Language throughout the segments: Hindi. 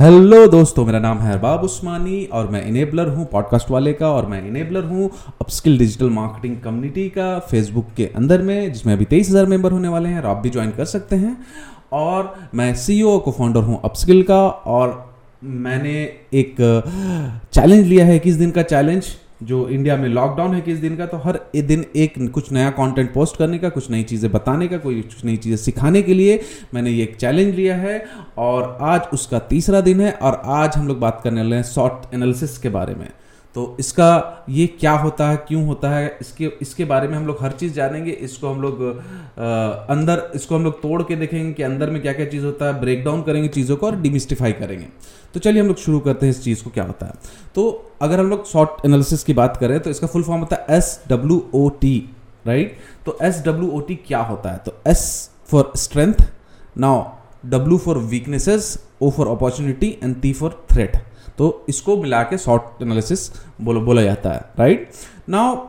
हेलो दोस्तों, मेरा नाम है अरबाब उस्मानी और मैं इनेबलर हूँ पॉडकास्ट वाले का और मैं इनेबलर हूँ अपस्किल डिजिटल मार्केटिंग कम्युनिटी का फेसबुक के अंदर में, जिसमें अभी तेईस हज़ार मेंबर होने वाले हैं और आप भी ज्वाइन कर सकते हैं। और मैं सीईओ को फाउंडर हूँ अपस्किल का और मैंने एक चैलेंज लिया है, इक्कीस दिन का चैलेंज जो इंडिया में लॉकडाउन है किस दिन का तो हर दिन एक कुछ नया कंटेंट पोस्ट करने का, कुछ नई चीज़ें बताने का, कोई कुछ नई चीज़ें सिखाने के लिए मैंने ये एक चैलेंज लिया है। और आज उसका तीसरा दिन है और आज हम लोग बात करने वाले हैं शॉर्ट एनालिसिस के बारे में। तो इसका ये क्या होता है, क्यों होता है, इसके इसके बारे में हम लोग हर चीज़ जानेंगे। इसको हम लोग अंदर, इसको हम लोग तोड़ के देखेंगे कि अंदर में क्या क्या चीज़ होता है ब्रेक डाउन करेंगे चीज़ों को और डिमिस्टिफाई करेंगे। तो चलिए हम लोग शुरू करते हैं इस चीज़ को क्या होता है। तो अगर हम लोग शॉर्ट एनालिसिस की बात करें तो इसका फुल फॉर्म होता है S W O T right तो एस डब्ल्यू ओ टी क्या होता है? तो S for strength now W for weaknesses O for opportunity and T for threat तो इसको मिला के शॉर्ट एनालिसिस बोल, बोला जाता है राइट नाउ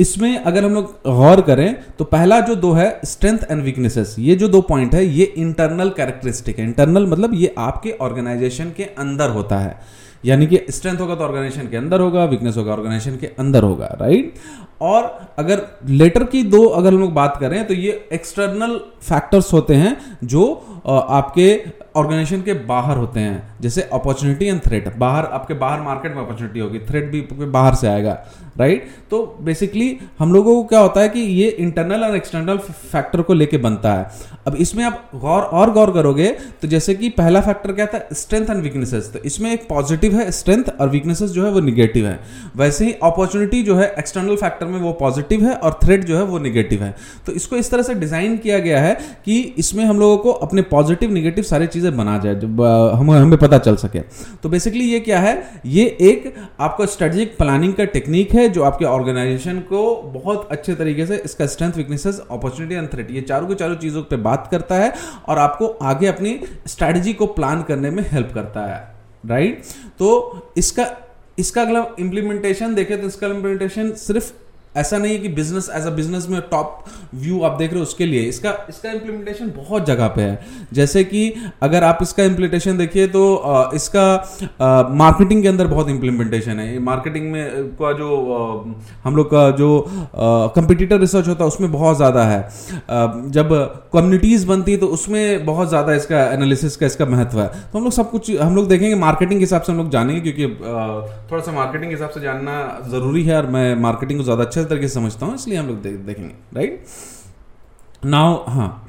इसमें अगर हम लोग गौर करें तो पहला जो दो है स्ट्रेंथ एंड वीकनेसेस ये जो दो पॉइंट है ये इंटरनल कैरेक्टरिस्टिक है। इंटरनल मतलब ये आपके ऑर्गेनाइजेशन के अंदर होता है। यानी कि स्ट्रेंथ होगा तो ऑर्गेनाइजेशन के अंदर होगा वीकनेस होगा ऑर्गेनाइजेशन के अंदर होगा राइट और अगर लेटर की दो अगर हम लोग बात करें तो ये एक्सटर्नल फैक्टर्स होते हैं जो आपके ऑर्गेनाइजेशन के बाहर होते हैं। जैसे अपॉर्चुनिटी एंड थ्रेट बाहर, आपके बाहर मार्केट में अपॉर्चुनिटी होगी थ्रेट भी बाहर से आएगा राइट तो बेसिकली हम लोगों को क्या होता है कि ये इंटरनल और एक्सटर्नल फैक्टर को लेके बनता है। अब इसमें आप गौर, और गौर करोगे तो जैसे कि पहला फैक्टर क्या था? स्ट्रेंथ एंड वीकनेसेस तो इसमें एक पॉजिटिव है स्ट्रेंथ और वीकनेसेस जो है वो निगेटिव है। वैसे ही अपॉर्चुनिटी जो है एक्सटर्नल फैक्टर में वो पॉजिटिव है और थ्रेट जो है वो निगेटिव है। तो इसको इस तरह से डिज़ाइन किया गया है कि इसमें हम लोगों को अपने पॉजिटिव निगेटिव सारी चीज़ें बना जाए, जब हम, हमें पता चल सके। तो बेसिकली ये क्या है? ये एक आपका स्ट्रेटेजिक प्लानिंग का टेक्निक है जो आपके ऑर्गेनाइजेशन को बहुत अच्छे तरीके से इसका strength weaknesses opportunity and threat ये चारों के चारों चीज़ों पे बात करता है और आपको आगे अपनी स्ट्रेटजी को प्लान करने में हेल्प करता है। राइट तो इसका इसका अगला इंप्लीमेंटेशन देखे तो इसका इंप्लीमेंटेशन सिर्फ़ ऐसा नहीं है कि बिज़नेस एज अ बिज़नेस में टॉप व्यू आप देख रहे हो उसके लिए। इसका इसका इम्प्लीमेंटेशन बहुत जगह पे है। जैसे कि अगर आप इसका इम्प्लीमेंटेशन देखिए तो इसका मार्केटिंग के अंदर बहुत इम्प्लीमेंटेशन है। मार्केटिंग में का जो हम लोग का जो कंपिटिटर रिसर्च होता है उसमें बहुत ज़्यादा है। जब कम्युनिटीज़ बनती है तो उसमें बहुत ज़्यादा इसका एनालिसिस का इसका महत्व है। तो हम लोग सब कुछ, हम लोग देखेंगे मार्केटिंग के हिसाब से हम लोग जानेंगे क्योंकि थोड़ा सा मार्केटिंग के हिसाब से जानना ज़रूरी है और मैं मार्केटिंग को ज़्यादा अच्छे अच्छे तरीके से समझता हूँ, इसलिए हम लोग देखेंगे राइट नाउ हाँ।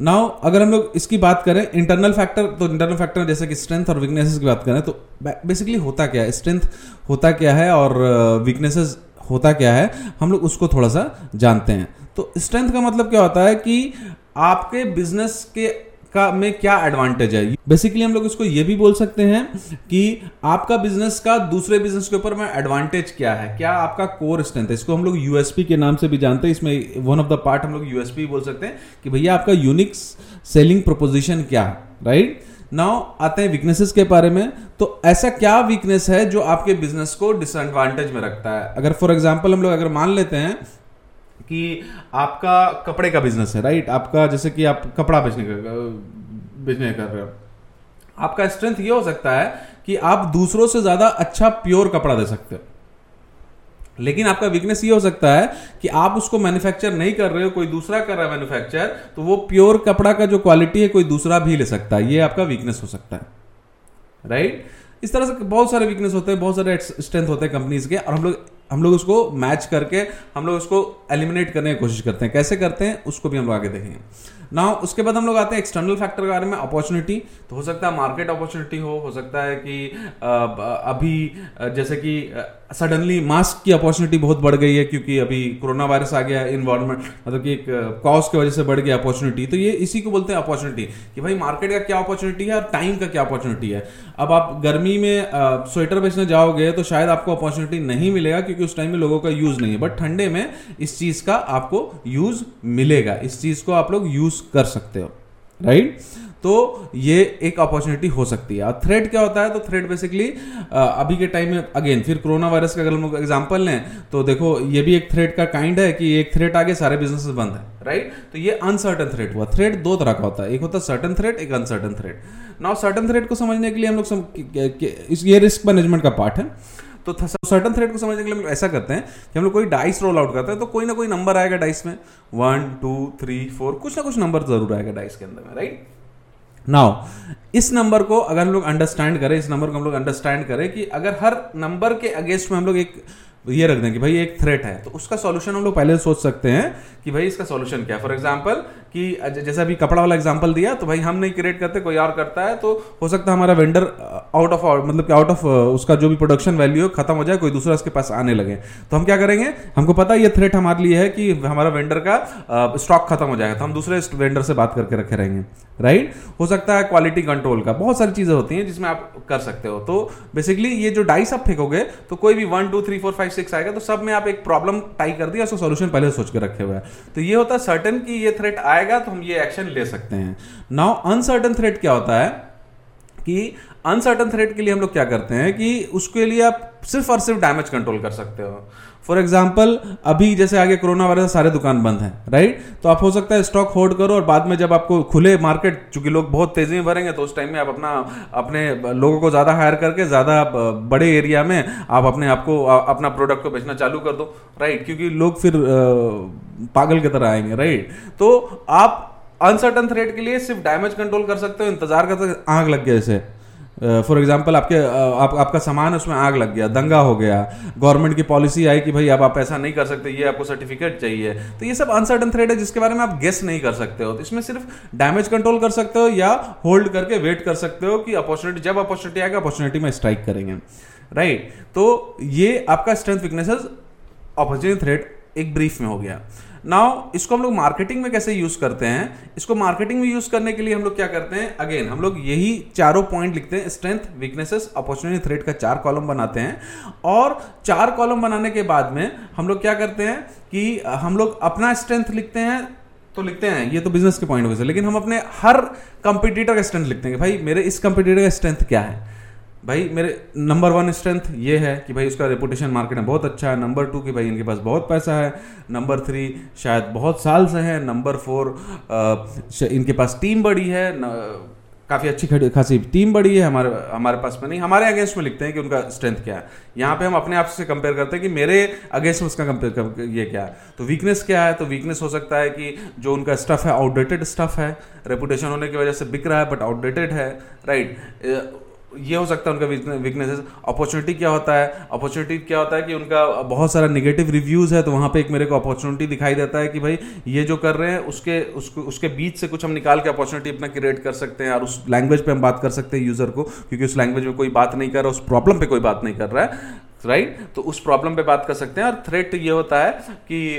नाउ अगर हम लोग इसकी बात करें इंटरनल फैक्टर तो इंटरनल फैक्टर जैसे कि स्ट्रेंथ और वीकनेसेस की बात करें तो बेसिकली होता क्या है? स्ट्रेंथ होता क्या है और वीकनेसेस होता क्या है, हम लोग उसको थोड़ा सा जानते हैं। तो स्ट्रेंथ का मतलब क्या होता है कि आपके बिज़नेस के का में क्या एडवांटेज है? बेसिकली हम लोग इसको ये भी बोल सकते हैं कि आपका बिज़नेस का दूसरे बिज़नेस के ऊपर में एडवांटेज क्या है? क्या आपका कोर स्ट्रेंथ है? इसको हम लोग यूएसपी के नाम से भी जानते हैं। इसमें वन ऑफ़ द पार्ट हम लोग यूएसपी बोल सकते हैं कि भैया आपका यूनिक सेलिंग प्रोपोजिशन क्या है राइट नाउ आते हैं वीकनेसेस के बारे में। तो ऐसा क्या वीकनेस है जो आपके बिज़नेस को डिसएडवांटेज में रखता है? अगर फॉर एग्ज़ाम्पल हम लोग अगर मान लेते हैं कि आपका कपड़े का बिज़नेस है राइट आपका जैसे कि आप कपड़ा बेचने का, बेचने कर रहे हो। आपका स्ट्रेंथ ये हो सकता है कि आप दूसरों से ज़्यादा अच्छा प्योर कपड़ा दे सकते हो। लेकिन आपका वीकनेस ये हो सकता है कि आप उसको मैन्युफैक्चर नहीं कर रहे हो, कोई दूसरा कर रहा है मैन्युफैक्चर तो वो प्योर कपड़ा का जो क्वालिटी है, कोई दूसरा भी ले सकता है। ये आपका वीकनेस हो सकता है राइट इस तरह से बहुत सारे वीकनेस होते हैं, बहुत सारे स्ट्रेंथ होते हैं कंपनीज़ के, और हम लोग हम लोग उसको मैच करके हम लोग उसको एलिमिनेट करने की कोशिश करते हैं। कैसे करते हैं? उसको भी हम लोग आगे देखेंगे। ना उसके बाद हम लोग आते हैं एक्सटर्नल फैक्टर के बारे में अपॉर्चुनिटी तो हो सकता है मार्केट अपॉर्चुनिटी हो हो सकता है कि अभी जैसे कि सडनली मास्क की अपॉर्चुनिटी बहुत बढ़ गई है, क्योंकि अभी कोरोना वायरस आ गया इन्वायरमेंट मतलब कि एक कॉज की वजह से बढ़ गया अपॉर्चुनिटी तो ये इसी को बोलते हैं अपॉर्चुनिटी कि भाई मार्केट का क्या अपॉर्चुनिटी है और टाइम का क्या अपॉर्चुनिटी है? अब आप गर्मी में स्वेटर बेचने जाओगे तो शायद आपको अपॉर्चुनिटी नहीं मिलेगा, क्योंकि उस टाइम में लोगों का यूज़ नहीं है बट ठंडे में इस चीज़ का आपको यूज़ मिलेगा, इस चीज़ को आप लोग यूज़ कर सकते हो राइट तो ये एक अपॉर्चुनिटी हो सकती है। थ्रेड क्या होता है? तो थ्रेड बेसिकली अभी के टाइम में अगेन फिर कोरोना वायरस का अगर हम लोग एग्ज़ाम्पल लें तो देखो, ये भी एक थ्रेड का काइंड है कि एक थ्रेड आगे सारे बिज़नेस बंद है राइट तो ये अनसर्टन थ्रेड हुआ। थ्रेड दो तरह का होता है। एक होता है सर्टन थ्रेड एक uncertain threat now certain threat को समझने के लिए हम लोग ये रिस्क मैनेजमेंट का पार्ट है। तो सर्टन थ्रेड को समझने के लिए ऐसा करते हैं कि हम लोग कोई डाइस रोल आउट करते हैं तो कोई ना कोई नंबर आएगा डाइस में। वन टू थ्री फोर कुछ ना कुछ नंबर ज़रूर आएगा डाइस के अंदर में राइट नाउ इस नंबर को अगर हम लोग अंडरस्टैंड करें, इस नंबर को हम लोग अंडरस्टैंड करें कि अगर हर नंबर के अगेंस्ट में हम लोग एक ये रख दें कि भाई एक थ्रेट है। तो उसका सॉल्यूशन हम लोग पहले सोच सकते हैं कि भाई इसका सॉल्यूशन क्या है। फॉर एग्जांपल कि जैसे अभी कपड़ा वाला एग्जांपल दिया तो भाई हम नहीं क्रिएट करते, कोई और करता है तो हो सकता है हमारा वेंडर आउट ऑफ़ मतलब कि आउट ऑफ़ उसका जो भी प्रोडक्शन वैल्यू है, खत्म हो जाए, कोई दूसरा उसके पास आने लगे। तो हम क्या करेंगे? हमको पता है ये थ्रेट हमारे लिए है कि हमारा वेंडर का स्टॉक खत्म हो जाएगा। तो हम दूसरे वेंडर से बात करके रखे रहेंगे। राइट हो सकता है क्वालिटी कंट्रोल का। बहुत सारी चीज़ें होती हैं जिसमें आप कर सकते हो। तो बेसिकली ये जो डाइस आप फेंकोगे तो कोई भी one two three four five six आएगा तो सब में आप एक प्रॉब्लम टाई कर दिया, उसका सोल्यूशन पहले सोच कर रखे हुए हैं। तो ये होता है सर्टन कि ये थ्रेट आएगा तो हम ये एक्शन ले सकते हैं। नाउ अनसर्टन थ्रेट क्या होता है? कि अनसर्टन थ्रेट के लिए हम लोग क्या करते हैं कि उसके लिए आप सिर्फ़ और सिर्फ़ डैमेज कंट्रोल कर सकते हो। फॉर एग्ज़ाम्पल अभी जैसे आगे कोरोना वायरस सारे दुकान बंद हैं राइट तो आप हो सकता है स्टॉक होल्ड करो और बाद में जब आपको खुले मार्केट चूँकि लोग बहुत तेज़ी में भरेंगे तो उस टाइम में आप अपना, अपने लोगों को ज़्यादा हायर करके, ज़्यादा बड़े एरिया में आप अपने आप को अपना प्रोडक्ट को बेचना चालू कर दो राइट क्योंकि लोग फिर पागल की तरह आएँगे राइट तो आप अनसर्टन थ्रेड के लिए सिर्फ़ डैमेज कंट्रोल कर सकते हो इंतज़ार कर सकते आग लग गया जैसे। फॉर एग्ज़ाम्पल आपके आप, आपका सामान उसमें आग लग गया दंगा हो गया गवर्नमेंट की पॉलिसी आई कि भाई अब आप ऐसा नहीं कर सकते ये आपको सर्टिफिकेट चाहिए। तो ये सब अनसर्टन थ्रेड है जिसके बारे में आप गेस नहीं कर सकते हो। तो इसमें सिर्फ़ डैमेज कंट्रोल कर सकते हो या होल्ड करके वेट कर सकते हो कि अपॉर्चुनिटी जब अपॉर्चुनिटी आएगा अपॉर्चुनिटी में स्ट्राइक करेंगे। राइट? तो ये आपका स्ट्रेंथ वीकनेसेस अपॉर्चुनिटी थ्रेड एक ब्रीफ में हो गया। नाउ इसको हम लोग मार्केटिंग में कैसे यूज़ करते हैं? इसको मार्केटिंग में यूज़ करने के लिए हम लोग क्या करते हैं? अगेन हम लोग यही चारों पॉइंट लिखते हैं स्ट्रेंथ वीकनेसेस अपॉर्चुनिटी थ्रेड का चार कॉलम बनाते हैं। और चार कॉलम बनाने के बाद में हम लोग क्या करते हैं कि हम लोग अपना स्ट्रेंथ लिखते हैं तो लिखते हैं, ये तो बिज़नेस के पॉइंट ऑफ़ व्यू से। लेकिन हम अपने हर कंपिटिटर का स्ट्रेंथ लिखते हैं भाई, मेरे इस कंपिटिटर का स्ट्रेंथ क्या है? भाई, मेरे नंबर वन स्ट्रेंथ ये है कि भाई उसका रेपुटेशन मार्केट में बहुत अच्छा है। नंबर टू कि भाई इनके पास बहुत पैसा है। नंबर थ्री शायद बहुत साल से है। नंबर फोर इनके पास टीम बड़ी है। काफ़ी अच्छी खड़ी, खासी टीम बड़ी है। हमारे हमारे पास में नहीं, हमारे अगेंस्ट में लिखते हैं कि उनका स्ट्रेंथ क्या है। यहाँ पे हम अपने आप से कंपेयर करते हैं कि मेरे अगेंस्ट में उसका कंपेयर कर ये क्या है। तो वीकनेस क्या है? तो वीकनेस हो सकता है कि जो उनका स्टफ़ है आउटडेटेड स्टफ़ है। रेपुटेशन होने की वजह से बिक रहा है बट आउटडेटेड है राइट ये हो सकता है उनका वीकनेसेस अपॉर्चुनिटी क्या होता है? अपॉर्चुनिटी क्या होता है कि उनका बहुत सारा निगेटिव रिव्यूज़ है तो वहाँ पे एक मेरे को अपॉर्चुनिटी दिखाई देता है कि भाई, ये जो कर रहे हैं, उसके, उसको, उसके बीच से कुछ हम निकाल के अपॉर्चुनिटी अपना क्रिएट कर सकते हैं, और उस लैंग्वेज पर हम बात कर सकते हैं यूज़र को, क्योंकि उस लैंग्वेज में कोई बात नहीं कर रहा, उस प्रॉब्लम पर कोई बात नहीं कर रहा है। Right right? तो उस प्रॉब्लम पे बात कर सकते हैं और थ्रेट ये होता है कि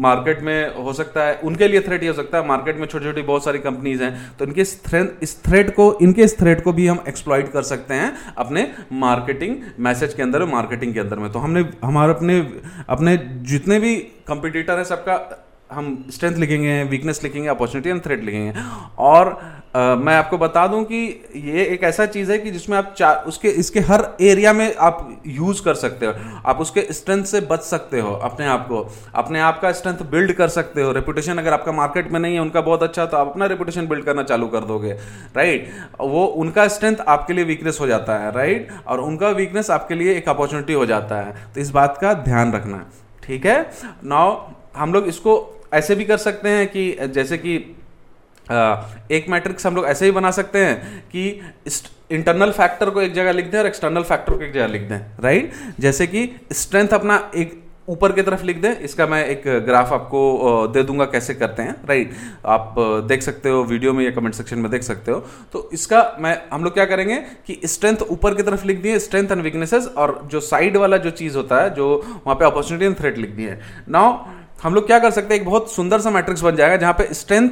मार्केट में हो सकता है, उनके लिए थ्रेट ये हो सकता है मार्केट में छोटी छोटी बहुत सारी कंपनीज़ हैं तो इनके इस थ्रेट को, इनके इस थ्रेट को भी हम एक्सप्लॉइट कर सकते हैं अपने मार्केटिंग मैसेज के अंदर और मार्केटिंग के अंदर में तो हमने हमारे अपने अपने जितने भी कंपिटिटर है सबका हम स्ट्रेंथ लिखेंगे वीकनेस लिखेंगे अपॉर्चुनिटी एंड थ्रेट लिखेंगे। और आ, मैं आपको बता दूँ कि ये एक ऐसा चीज़ है कि जिसमें आप चार उसके इसके हर एरिया में आप यूज़ कर सकते हो। आप उसके स्ट्रेंथ से बच सकते हो अपने आप को। अपने आप का स्ट्रेंथ बिल्ड कर सकते हो। रेपुटेशन अगर आपका मार्केट में नहीं है उनका बहुत अच्छा तो आप अपना रेपुटेशन बिल्ड करना चालू कर दोगे। राइट वो उनका स्ट्रेंथ आपके लिए वीकनेस हो जाता है राइट और उनका वीकनेस आपके लिए एक अपॉर्चुनिटी हो जाता है। तो इस बात का ध्यान रखना। ठीक है? नाउ हम लोग इसको ऐसे भी कर सकते हैं कि, जैसे कि एक मैट्रिक्स हम लोग ऐसे ही बना सकते हैं कि इंटरनल फैक्टर को एक जगह लिख दें और एक्सटर्नल फैक्टर को एक जगह लिख दें राइट जैसे कि स्ट्रेंथ अपना एक ऊपर की तरफ़ लिख दें, इसका मैं एक ग्राफ आपको दे दूँगा कैसे करते हैं राइट आप देख सकते हो वीडियो में या कमेंट सेक्शन में देख सकते हो। तो इसका मैं, हम लोग क्या करेंगे कि स्ट्रेंथ ऊपर की तरफ़ लिख दिए स्ट्रेंथ एंड वीकनेसेस और जो साइड वाला जो चीज़ होता है, जो वहाँ पे अपॉर्चुनिटी एंड थ्रेट लिख दिए। नाउ हम लोग क्या कर सकते हैं, एक बहुत सुंदर सा मैट्रिक्स बन जाएगा जहाँ पे स्ट्रेंथ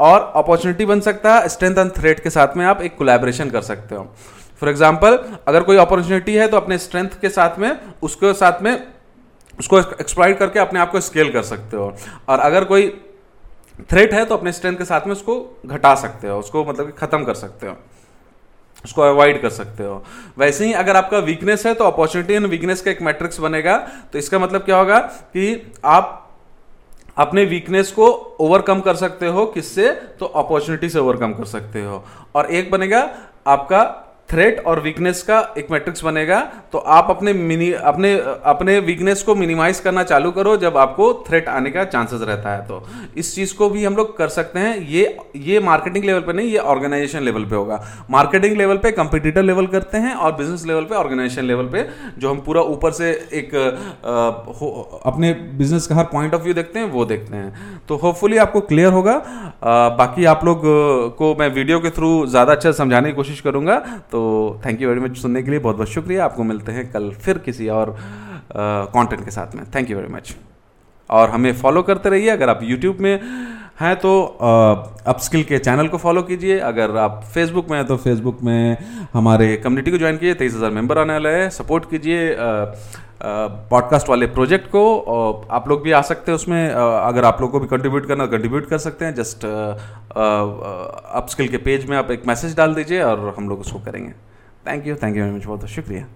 और अपॉर्चुनिटी बन सकता है स्ट्रेंथ एंड थ्रेट के साथ में आप एक कोलैबोरेशन कर सकते हो। फॉर एग्ज़ाम्पल अगर कोई अपॉर्चुनिटी है तो अपने स्ट्रेंथ के साथ में, उसके साथ में, उसको एक्सप्लाइट करके अपने आप को स्केल कर सकते हो। और अगर कोई थ्रेट है तो अपने स्ट्रेंथ के साथ में उसको घटा सकते हो, उसको मतलब खत्म कर सकते हो, उसको अवॉइड कर सकते हो। वैसे ही अगर आपका वीकनेस है तो अपॉर्चुनिटी एंड वीकनेस का एक मैट्रिक्स बनेगा तो इसका मतलब क्या होगा कि आप अपने वीकनेस को ओवरकम कर सकते हो, किससे? तो अपॉर्चुनिटी से ओवरकम कर सकते हो। और एक बनेगा आपका थ्रेट और वीकनेस का एक मैट्रिक्स बनेगा तो आप अपने मिनी अपने अपने वीकनेस को मिनिमाइज करना चालू करो जब आपको थ्रेट आने का चांसेस रहता है। तो इस चीज़ को भी हम लोग कर सकते हैं। ये ये मार्केटिंग लेवल पे नहीं ये ऑर्गेनाइजेशन लेवल पे होगा। मार्केटिंग लेवल पे कंपिटिटर लेवल करते हैं और बिज़नेस लेवल पे ऑर्गेनाइजेशन लेवल पे जो हम पूरा ऊपर से एक आ, अपने बिज़नेस का हर पॉइंट ऑफ़ व्यू देखते हैं वो देखते हैं। तो होपफुली आपको क्लियर होगा। आ, बाकी आप लोग को मैं वीडियो के थ्रू ज़्यादा अच्छा समझाने की कोशिश करूँगा। तो थैंक यू वेरी मच सुनने के लिए, बहुत बहुत शुक्रिया। आपको मिलते हैं कल फिर किसी और कंटेंट के साथ में। थैंक यू वेरी मच और हमें फॉलो करते रहिए। अगर आप यूट्यूब में हैं तो अपस्किल के चैनल को फॉलो कीजिए। अगर आप फेसबुक में हैं तो फेसबुक में हमारे कम्युनिटी को ज्वाइन कीजिए। तेईस हज़ार मेंबर आने वाला है। सपोर्ट कीजिए पॉडकास्ट वाले प्रोजेक्ट को। आप लोग भी आ सकते हैं उसमें। अगर आप लोग को भी कंट्रीब्यूट करना कंट्रीब्यूट कर सकते हैं। जस्ट अपस्किल के पेज में आप एक मैसेज डाल दीजिए और हम लोग उसको करेंगे। Thank you thank you very much बहुत शुक्रिया।